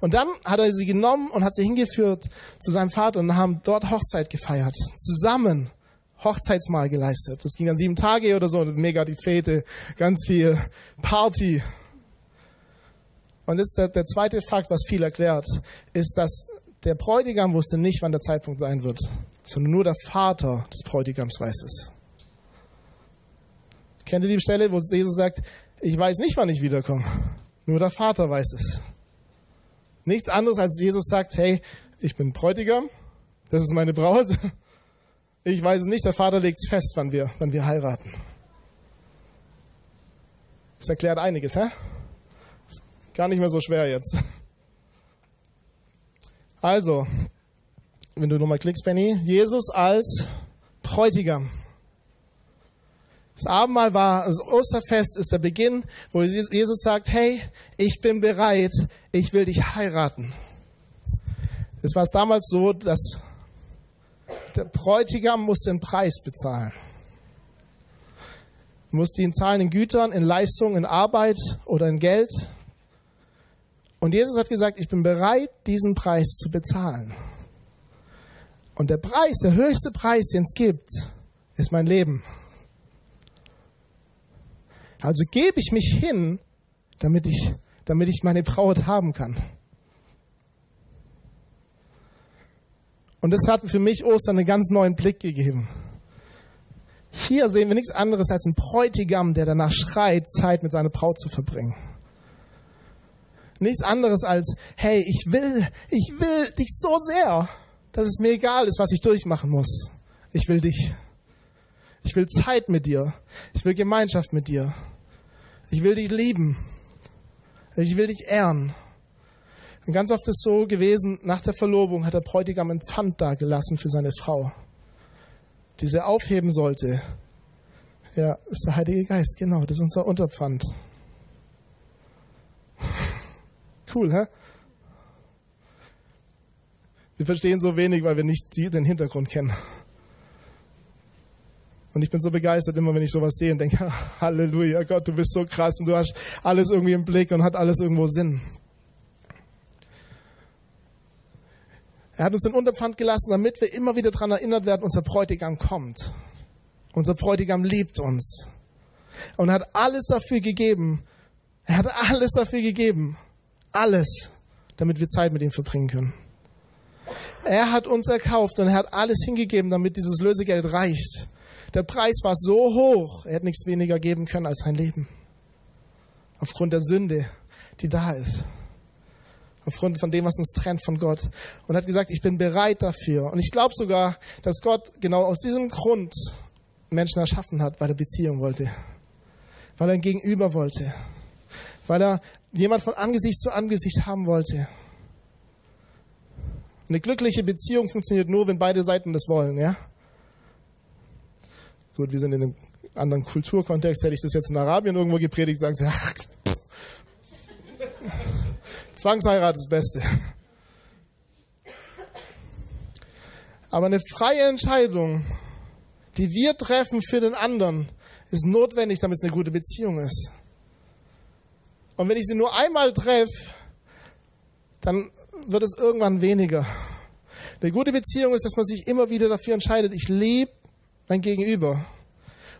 und dann hat er sie genommen und hat sie hingeführt zu seinem Vater und haben dort Hochzeit gefeiert. Zusammen Hochzeitsmahl geleistet. Das ging dann sieben Tage oder so, mega die Fete, ganz viel Party. Und ist der, der zweite Fakt, was viel erklärt, ist, dass der Bräutigam wusste nicht, wann der Zeitpunkt sein wird, sondern nur der Vater des Bräutigams weiß es. Kennt ihr die Stelle, wo Jesus sagt, ich weiß nicht, wann ich wiederkomme. Nur der Vater weiß es. Nichts anderes, als Jesus sagt, hey, ich bin Bräutigam, das ist meine Braut. Ich weiß es nicht, der Vater legt es fest, wann wir, wann wir heiraten. Das erklärt einiges, hä? Ist gar nicht mehr so schwer jetzt. Also, wenn du nochmal klickst, Benny, Jesus als Bräutigam. Das Abendmahl war, das Osterfest ist der Beginn, wo Jesus sagt, hey, ich bin bereit, ich will dich heiraten. Es war damals so, dass der Bräutigam musste den Preis bezahlen. Er musste ihn zahlen in Gütern, in Leistung, in Arbeit oder in Geld. Und Jesus hat gesagt, ich bin bereit, diesen Preis zu bezahlen. Und der Preis, der höchste Preis, den es gibt, ist mein Leben. Also gebe ich mich hin, damit ich, damit ich meine Braut haben kann. Und das hat für mich Ostern einen ganz neuen Blick gegeben. Hier sehen wir nichts anderes als einen Bräutigam, der danach schreit, Zeit mit seiner Braut zu verbringen. Nichts anderes als, hey, ich will, ich will dich so sehr, dass es mir egal ist, was ich durchmachen muss. Ich will dich. Ich will Zeit mit dir. Ich will Gemeinschaft mit dir. Ich will dich lieben. Ich will dich ehren. Und ganz oft ist so gewesen, nach der Verlobung hat der Bräutigam ein Pfand dagelassen für seine Frau, die sie aufheben sollte. Ja, ist der Heilige Geist, genau, das ist unser Unterpfand. Cool, hä? Wir verstehen so wenig, weil wir nicht den Hintergrund kennen. Und ich bin so begeistert immer, wenn ich sowas sehe und denke, Halleluja, Gott, du bist so krass und du hast alles irgendwie im Blick und hat alles irgendwo Sinn. Er hat uns den Unterpfand gelassen, damit wir immer wieder daran erinnert werden, unser Bräutigam kommt. Unser Bräutigam liebt uns und hat alles dafür gegeben. Er hat alles dafür gegeben. Alles, damit wir Zeit mit ihm verbringen können. Er hat uns erkauft und er hat alles hingegeben, damit dieses Lösegeld reicht. Der Preis war so hoch, er hätte nichts weniger geben können als sein Leben. Aufgrund der Sünde, die da ist. Aufgrund von dem, was uns trennt von Gott. Und hat gesagt, ich bin bereit dafür. Und ich glaube sogar, dass Gott genau aus diesem Grund Menschen erschaffen hat, weil er Beziehung wollte. Weil er ein Gegenüber wollte. Weil er jemand von Angesicht zu Angesicht haben wollte. Eine glückliche Beziehung funktioniert nur, wenn beide Seiten das wollen, ja? Gut, wir sind in einem anderen Kulturkontext. Hätte ich das jetzt in Arabien irgendwo gepredigt, sagen sie, ach, Zwangsheirat ist das Beste. Aber eine freie Entscheidung, die wir treffen für den anderen, ist notwendig, damit es eine gute Beziehung ist. Und wenn ich sie nur einmal treffe, dann wird es irgendwann weniger. Eine gute Beziehung ist, dass man sich immer wieder dafür entscheidet, ich liebe mein Gegenüber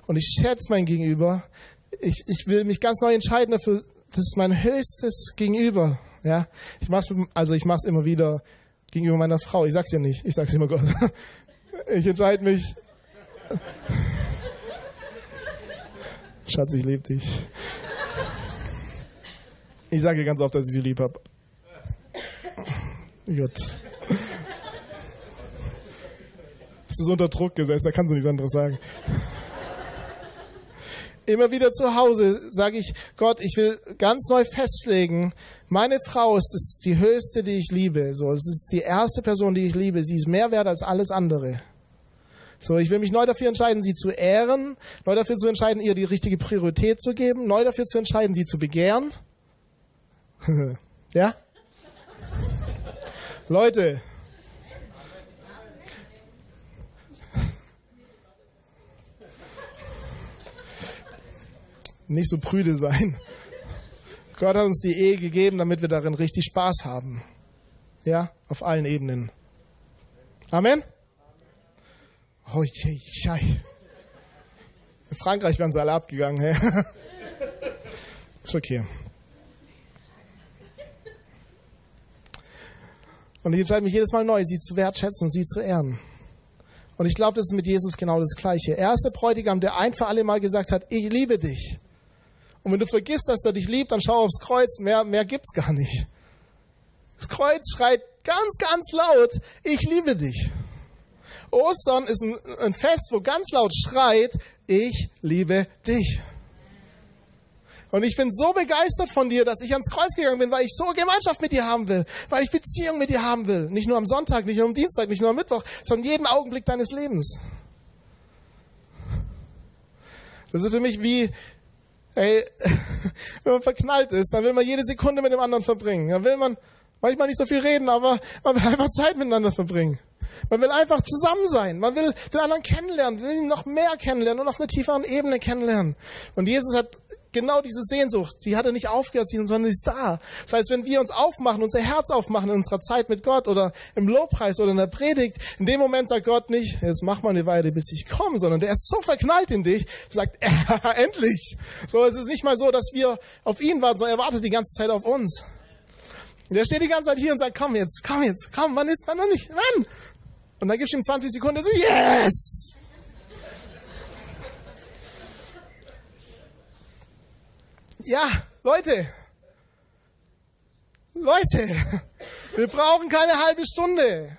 und ich schätze mein Gegenüber. Ich, ich will mich ganz neu entscheiden dafür, das ist mein höchstes Gegenüber. Ja, ich mach's, also ich mach's immer wieder gegenüber meiner Frau. Ich sag's ja nicht, ich sag's immer Gott. Ich entscheide mich. Schatz, ich liebe dich. Ich sage ganz oft, dass ich sie lieb habe. Gut. Es ist unter Druck gesetzt, da kannst du nichts anderes sagen. Immer wieder zu Hause sage ich, Gott, ich will ganz neu festlegen, meine Frau ist die höchste, die ich liebe. So, es ist die erste Person, die ich liebe. Sie ist mehr wert als alles andere. So, ich will mich neu dafür entscheiden, sie zu ehren, neu dafür zu entscheiden, ihr die richtige Priorität zu geben, neu dafür zu entscheiden, sie zu begehren. ja? Leute, nicht so prüde sein. Gott hat uns die Ehe gegeben, damit wir darin richtig Spaß haben. Ja, auf allen Ebenen. Amen? Oh, je, schei. In Frankreich wären sie alle abgegangen. Hä? Ist okay. Und ich entscheide mich jedes Mal neu, sie zu wertschätzen und sie zu ehren. Und ich glaube, das ist mit Jesus genau das Gleiche. Er ist der Bräutigam, der ein für alle Mal gesagt hat, ich liebe dich. Und wenn du vergisst, dass er dich liebt, dann schau aufs Kreuz. Mehr, mehr gibt's gar nicht. Das Kreuz schreit ganz, ganz laut, ich liebe dich. Ostern ist ein, ein Fest, wo ganz laut schreit, ich liebe dich. Und ich bin so begeistert von dir, dass ich ans Kreuz gegangen bin, weil ich so Gemeinschaft mit dir haben will, weil ich Beziehung mit dir haben will. Nicht nur am Sonntag, nicht nur am Dienstag, nicht nur am Mittwoch, sondern jeden Augenblick deines Lebens. Das ist für mich wie, Ey, wenn man verknallt ist, dann will man jede Sekunde mit dem anderen verbringen. Dann will man manchmal nicht so viel reden, aber man will einfach Zeit miteinander verbringen. Man will einfach zusammen sein. Man will den anderen kennenlernen, will ihn noch mehr kennenlernen und auf einer tieferen Ebene kennenlernen. Und Jesus hat genau diese Sehnsucht, die hat er nicht aufgehört, sondern sie ist da. Das heißt, wenn wir uns aufmachen, unser Herz aufmachen in unserer Zeit mit Gott oder im Lobpreis oder in der Predigt, in dem Moment sagt Gott nicht, jetzt mach mal eine Weile, bis ich komme, sondern der ist so verknallt in dich, sagt, endlich. So, es ist nicht mal so, dass wir auf ihn warten, sondern er wartet die ganze Zeit auf uns. Der steht die ganze Zeit hier und sagt, komm jetzt, komm jetzt, komm, wann ist man noch nicht, wann? Und dann gibst du ihm 20 Sekunden, so, yes! Ja, Leute, Leute, wir brauchen keine halbe Stunde,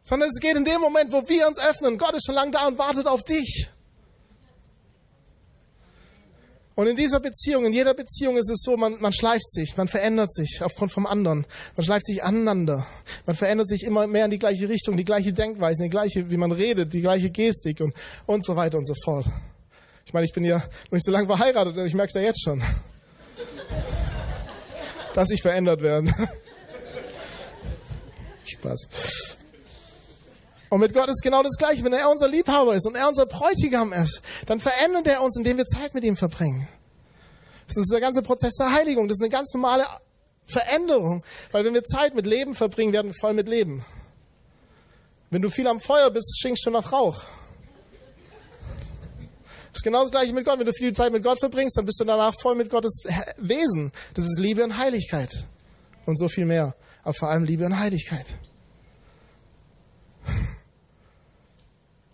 sondern es geht in dem Moment, wo wir uns öffnen. Gott ist schon lange da und wartet auf dich. Und in dieser Beziehung, in jeder Beziehung ist es so, man, man schleift sich, man verändert sich aufgrund vom anderen. Man schleift sich aneinander. Man verändert sich immer mehr in die gleiche Richtung, die gleiche Denkweise, die gleiche, wie man redet, die gleiche Gestik und, und so weiter und so fort. Ich meine, ich bin ja noch nicht so lange verheiratet, ich merke es ja jetzt schon. Dass ich verändert werde. Spaß. Und mit Gott ist genau das Gleiche. Wenn er unser Liebhaber ist und er unser Bräutigam ist, dann verändert er uns, indem wir Zeit mit ihm verbringen. Das ist der ganze Prozess der Heiligung. Das ist eine ganz normale Veränderung. Weil wenn wir Zeit mit Leben verbringen, werden wir voll mit Leben. Wenn du viel am Feuer bist, schinkst du nach Rauch. Das ist genau das gleiche mit Gott. Wenn du viel Zeit mit Gott verbringst, dann bist du danach voll mit Gottes Wesen. Das ist Liebe und Heiligkeit. Und so viel mehr. Aber vor allem Liebe und Heiligkeit.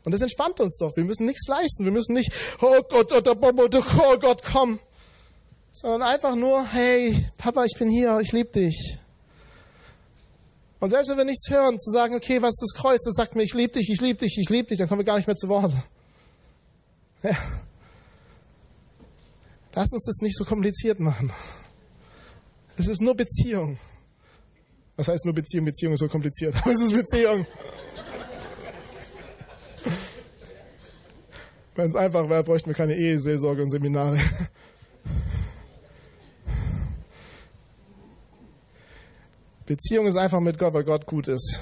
Und das entspannt uns doch. Wir müssen nichts leisten. Wir müssen nicht, oh Gott, oh, oh Gott, komm. Sondern einfach nur, hey, Papa, ich bin hier, ich liebe dich. Und selbst wenn wir nichts hören, zu sagen, okay, was ist das Kreuz? Das sagt mir, ich liebe dich, ich liebe dich, ich liebe dich, dann kommen wir gar nicht mehr zu Wort. Ja. Lass uns das nicht so kompliziert machen. Es ist nur Beziehung. Was heißt nur Beziehung? Beziehung ist so kompliziert. Aber es ist Beziehung. Wenn es einfach wäre, bräuchten wir keine Eheseelsorge und Seminare. Beziehung ist einfach mit Gott, weil Gott gut ist.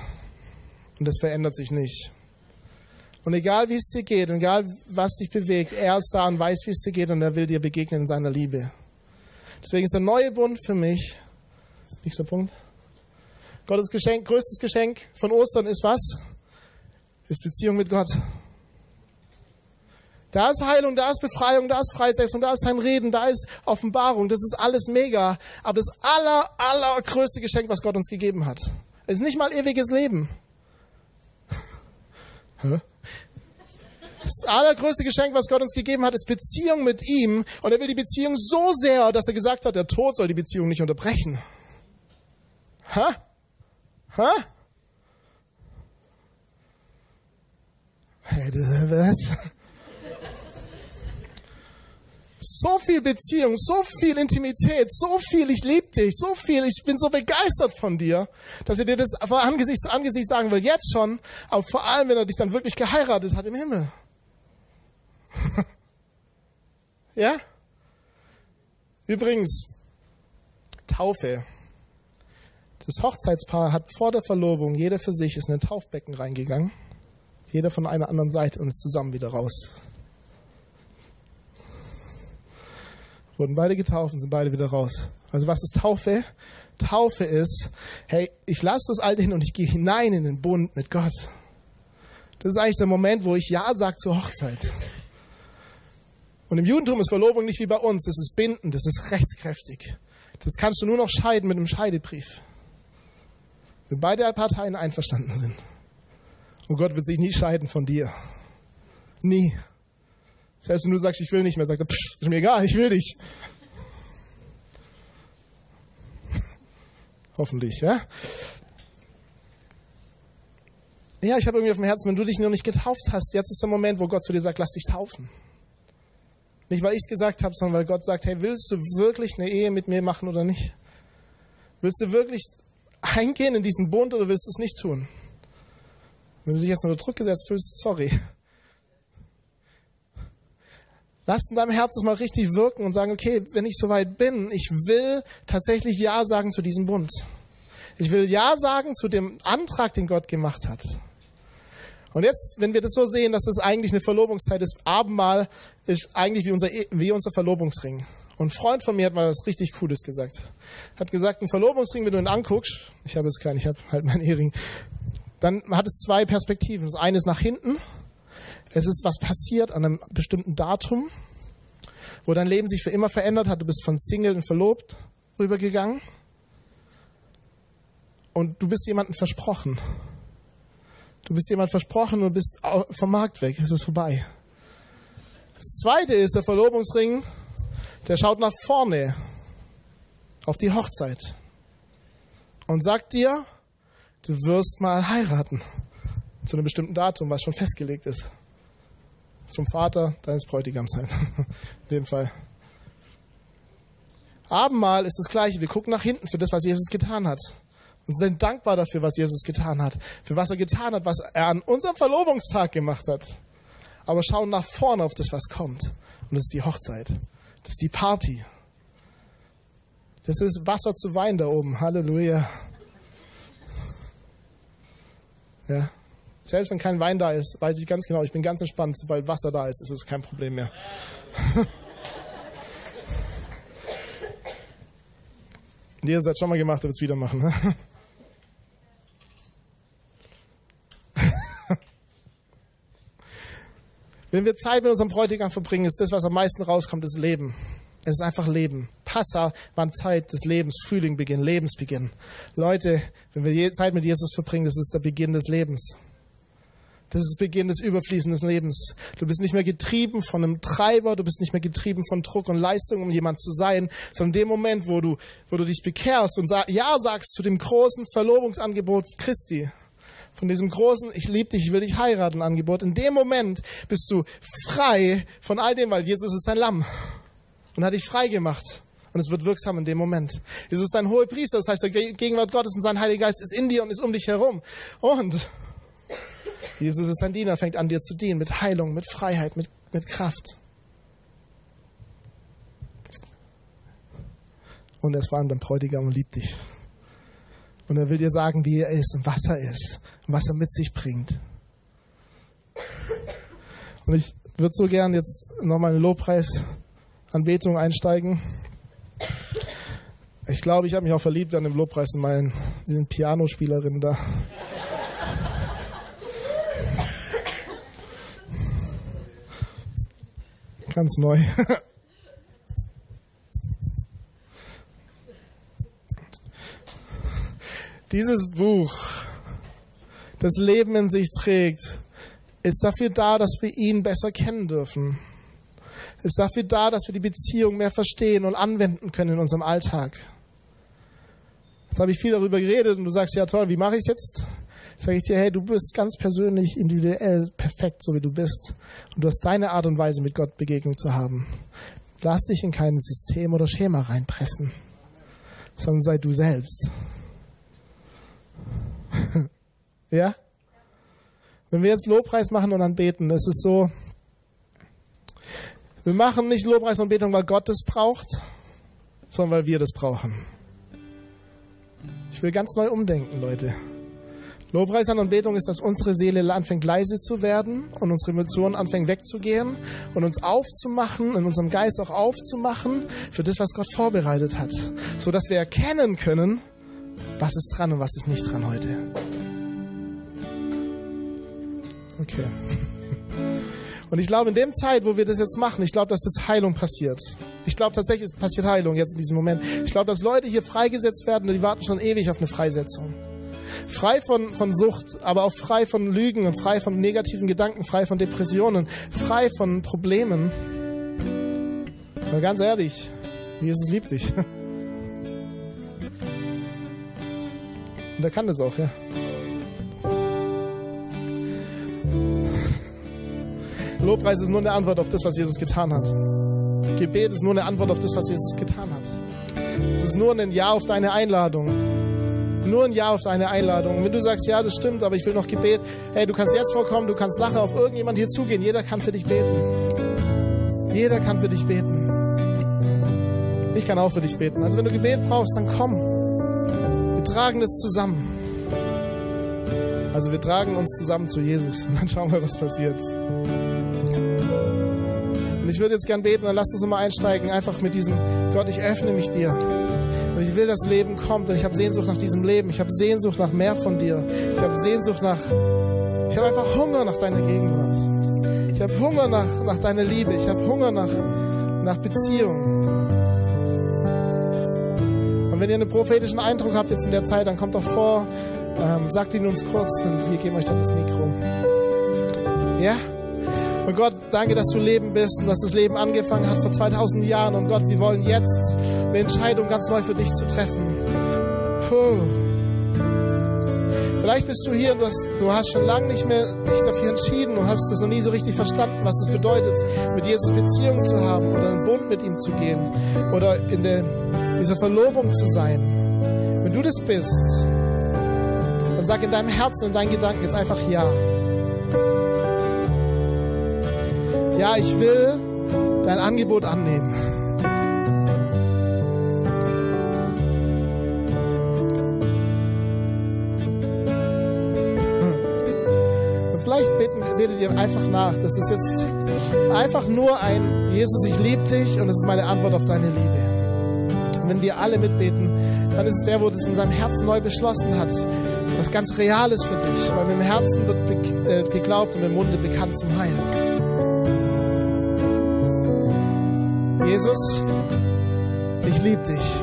Und das verändert sich nicht. Und egal wie es dir geht, egal was dich bewegt, er ist da und weiß, wie es dir geht und er will dir begegnen in seiner Liebe. Deswegen ist der neue Bund für mich, nächster Punkt, Gottes Geschenk, größtes Geschenk von Ostern ist was? Ist Beziehung mit Gott. Da ist Heilung, da ist Befreiung, da ist Freisetzung, da ist sein Reden, da ist Offenbarung. Das ist alles mega. Aber das aller, allergrößte Geschenk, was Gott uns gegeben hat, ist nicht mal ewiges Leben. Das allergrößte Geschenk, was Gott uns gegeben hat, ist Beziehung mit ihm. Und er will die Beziehung so sehr, dass er gesagt hat, der Tod soll die Beziehung nicht unterbrechen. Ha? Ha? Was? So viel Beziehung, so viel Intimität, so viel ich liebe dich, so viel, ich bin so begeistert von dir, dass er dir das von Angesicht zu Angesicht sagen will, jetzt schon, aber vor allem, wenn er dich dann wirklich geheiratet hat im Himmel. ja? Übrigens, Taufe. Das Hochzeitspaar hat vor der Verlobung, jeder für sich, ist in ein Taufbecken reingegangen. Jeder von einer anderen Seite und ist zusammen wieder raus. wurden beide getauft und sind beide wieder raus. Also was ist Taufe? Taufe ist, hey, ich lasse das Alte hin und ich gehe hinein in den Bund mit Gott. Das ist eigentlich der Moment, wo ich Ja sage zur Hochzeit. Und im Judentum ist Verlobung nicht wie bei uns. Das ist bindend, das ist rechtskräftig. Das kannst du nur noch scheiden mit einem Scheidebrief. Wenn beide Parteien einverstanden sind. Und Gott wird sich nie scheiden von dir. Nie. Selbst wenn du sagst, ich will nicht mehr, sagt er, psch, ist mir egal, ich will dich. Hoffentlich, ja? Ja, ich habe irgendwie auf dem Herzen, wenn du dich noch nicht getauft hast, jetzt ist der Moment, wo Gott zu dir sagt, lass dich taufen. Nicht, weil ich es gesagt habe, sondern weil Gott sagt, hey, willst du wirklich eine Ehe mit mir machen oder nicht? Willst du wirklich eingehen in diesen Bund oder willst du es nicht tun? Wenn du dich jetzt unter Druck gesetzt fühlst, sorry. Lass in deinem Herzen mal richtig wirken und sagen, okay, wenn ich soweit bin, ich will tatsächlich Ja sagen zu diesem Bund. Ich will Ja sagen zu dem Antrag, den Gott gemacht hat. Und jetzt, wenn wir das so sehen, dass das eigentlich eine Verlobungszeit ist, Abendmahl ist eigentlich wie unser, wie unser Verlobungsring. Und ein Freund von mir hat mal was richtig Cooles gesagt. Hat gesagt, ein Verlobungsring, wenn du ihn anguckst, ich habe jetzt keinen, ich habe halt meinen Ehering, dann hat es zwei Perspektiven. Das eine ist nach hinten es ist was passiert an einem bestimmten Datum, wo dein Leben sich für immer verändert hat. Du bist von Single und verlobt rübergegangen. Und du bist jemandem versprochen. Du bist jemand versprochen und bist vom Markt weg. Es ist vorbei. Das zweite ist der Verlobungsring, der schaut nach vorne auf die Hochzeit und sagt dir, du wirst mal heiraten zu einem bestimmten Datum, was schon festgelegt ist zum Vater deines Bräutigams sein. In dem Fall. Abendmahl ist das Gleiche. Wir gucken nach hinten für das, was Jesus getan hat. Und sind dankbar dafür, was Jesus getan hat. Für was er getan hat, was er an unserem Verlobungstag gemacht hat. Aber schauen nach vorne auf das, was kommt. Und das ist die Hochzeit. Das ist die Party. Das ist Wasser zu Wein da oben. Halleluja. Ja. Selbst wenn kein Wein da ist, weiß ich ganz genau, ich bin ganz entspannt. Sobald Wasser da ist, ist es kein Problem mehr. Jesus hat schon mal gemacht, wird es wieder machen. Ne? Wenn wir Zeit mit unserem Bräutigam verbringen, ist das, was am meisten rauskommt, das Leben. Es ist einfach Leben. Passa war Zeit des Lebens, Frühlingbeginn, Lebensbeginn. Leute, wenn wir Zeit mit Jesus verbringen, das ist der Beginn des Lebens. Das ist Beginn des überfließenden Lebens. Du bist nicht mehr getrieben von einem Treiber, du bist nicht mehr getrieben von Druck und Leistung, um jemand zu sein, sondern in dem Moment, wo du, wo du dich bekehrst und Ja sagst zu dem großen Verlobungsangebot Christi, von diesem großen Ich liebe dich, ich will dich heiraten Angebot, in dem Moment bist du frei von all dem, weil Jesus ist ein Lamm und hat dich frei gemacht. Und es wird wirksam in dem Moment. Jesus ist dein hoher Priester, das heißt, der Gegenwart Gottes und sein Heiliger Geist ist in dir und ist um dich herum. Und Jesus ist ein Diener, fängt an dir zu dienen mit Heilung, mit Freiheit, mit, mit Kraft. Und er ist vor allem dein Bräutigam und liebt dich. Und er will dir sagen, wie er ist und was er ist was er mit sich bringt. Und ich würde so gern jetzt nochmal eine Lobpreisanbetung einsteigen. Ich glaube, ich habe mich auch verliebt an dem Lobpreis in meinen in den Pianospielerinnen da. Ganz neu. Dieses Buch, das Leben in sich trägt, ist dafür da, dass wir ihn besser kennen dürfen. Ist dafür da, dass wir die Beziehung mehr verstehen und anwenden können in unserem Alltag. Jetzt habe ich viel darüber geredet und du sagst, ja toll, wie mache ich es jetzt? sage ich dir, hey, du bist ganz persönlich, individuell, perfekt, so wie du bist. Und du hast deine Art und Weise, mit Gott Begegnung zu haben. Lass dich in kein System oder Schema reinpressen, sondern sei du selbst. ja? Wenn wir jetzt Lobpreis machen und anbeten, es ist so, wir machen nicht Lobpreis und Betung, weil Gott es braucht, sondern weil wir das brauchen. Ich will ganz neu umdenken, Leute. Lobpreis an Anbetung ist, dass unsere Seele anfängt leise zu werden und unsere Emotionen anfängt wegzugehen und uns aufzumachen, in unserem Geist auch aufzumachen für das, was Gott vorbereitet hat, so dass wir erkennen können, was ist dran und was ist nicht dran heute. Okay. Und ich glaube, in dem Zeit, wo wir das jetzt machen, ich glaube, dass jetzt Heilung passiert. Ich glaube tatsächlich, es passiert Heilung jetzt in diesem Moment. Ich glaube, dass Leute hier freigesetzt werden und die warten schon ewig auf eine Freisetzung. Frei von, von Sucht, aber auch frei von Lügen und frei von negativen Gedanken, frei von Depressionen, frei von Problemen. Aber ganz ehrlich, Jesus liebt dich. Und er kann das auch, ja. Lobpreis ist nur eine Antwort auf das, was Jesus getan hat. Gebet ist nur eine Antwort auf das, was Jesus getan hat. Es ist nur ein Ja auf deine Einladung nur ein Ja auf deine Einladung. Wenn du sagst, ja, das stimmt, aber ich will noch Gebet, hey, du kannst jetzt vorkommen, du kannst nachher auf irgendjemand hier zugehen. Jeder kann für dich beten. Jeder kann für dich beten. Ich kann auch für dich beten. Also wenn du Gebet brauchst, dann komm. Wir tragen es zusammen. Also wir tragen uns zusammen zu Jesus und dann schauen wir, was passiert. Und ich würde jetzt gern beten, dann lass uns mal einsteigen, einfach mit diesem Gott, ich öffne mich dir. Und ich will, dass Leben kommt. Und ich habe Sehnsucht nach diesem Leben. Ich habe Sehnsucht nach mehr von dir. Ich habe Sehnsucht nach. Ich habe einfach Hunger nach deiner Gegenwart. Ich habe Hunger nach, nach deiner Liebe. Ich habe Hunger nach, nach Beziehung. Und wenn ihr einen prophetischen Eindruck habt jetzt in der Zeit, dann kommt doch vor, ähm, sagt ihn uns kurz und wir geben euch dann das Mikro. Ja? Und Gott, danke, dass du Leben bist und dass das Leben angefangen hat vor 2000 Jahren. Und Gott, wir wollen jetzt eine Entscheidung ganz neu für dich zu treffen. Puh. Vielleicht bist du hier und du hast, du hast schon lange nicht mehr dich dafür entschieden und hast es noch nie so richtig verstanden, was es bedeutet, mit Jesus Beziehung zu haben oder einen Bund mit ihm zu gehen oder in der, dieser Verlobung zu sein. Wenn du das bist, dann sag in deinem Herzen und deinen Gedanken jetzt einfach Ja. Ja, ich will dein Angebot annehmen. Und vielleicht beten, betet ihr einfach nach. Das ist jetzt einfach nur ein Jesus, ich liebe dich und es ist meine Antwort auf deine Liebe. Und wenn wir alle mitbeten, dann ist es der, wo das in seinem Herzen neu beschlossen hat, was ganz real ist für dich. Weil mit dem Herzen wird äh, geglaubt und mit dem Munde bekannt zum Heil. Jesus, ich liebe dich.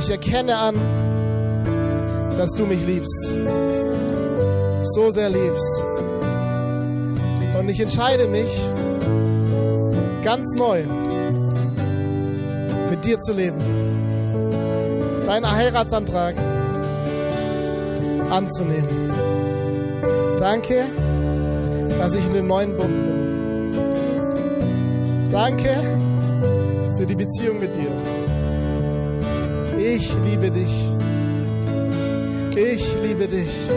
Ich erkenne an, dass du mich liebst. So sehr liebst. Und ich entscheide mich ganz neu mit dir zu leben. Deinen Heiratsantrag anzunehmen. Danke, dass ich in dem neuen Bund bin. Danke für die Beziehung mit dir. Ich liebe dich. Ich liebe dich.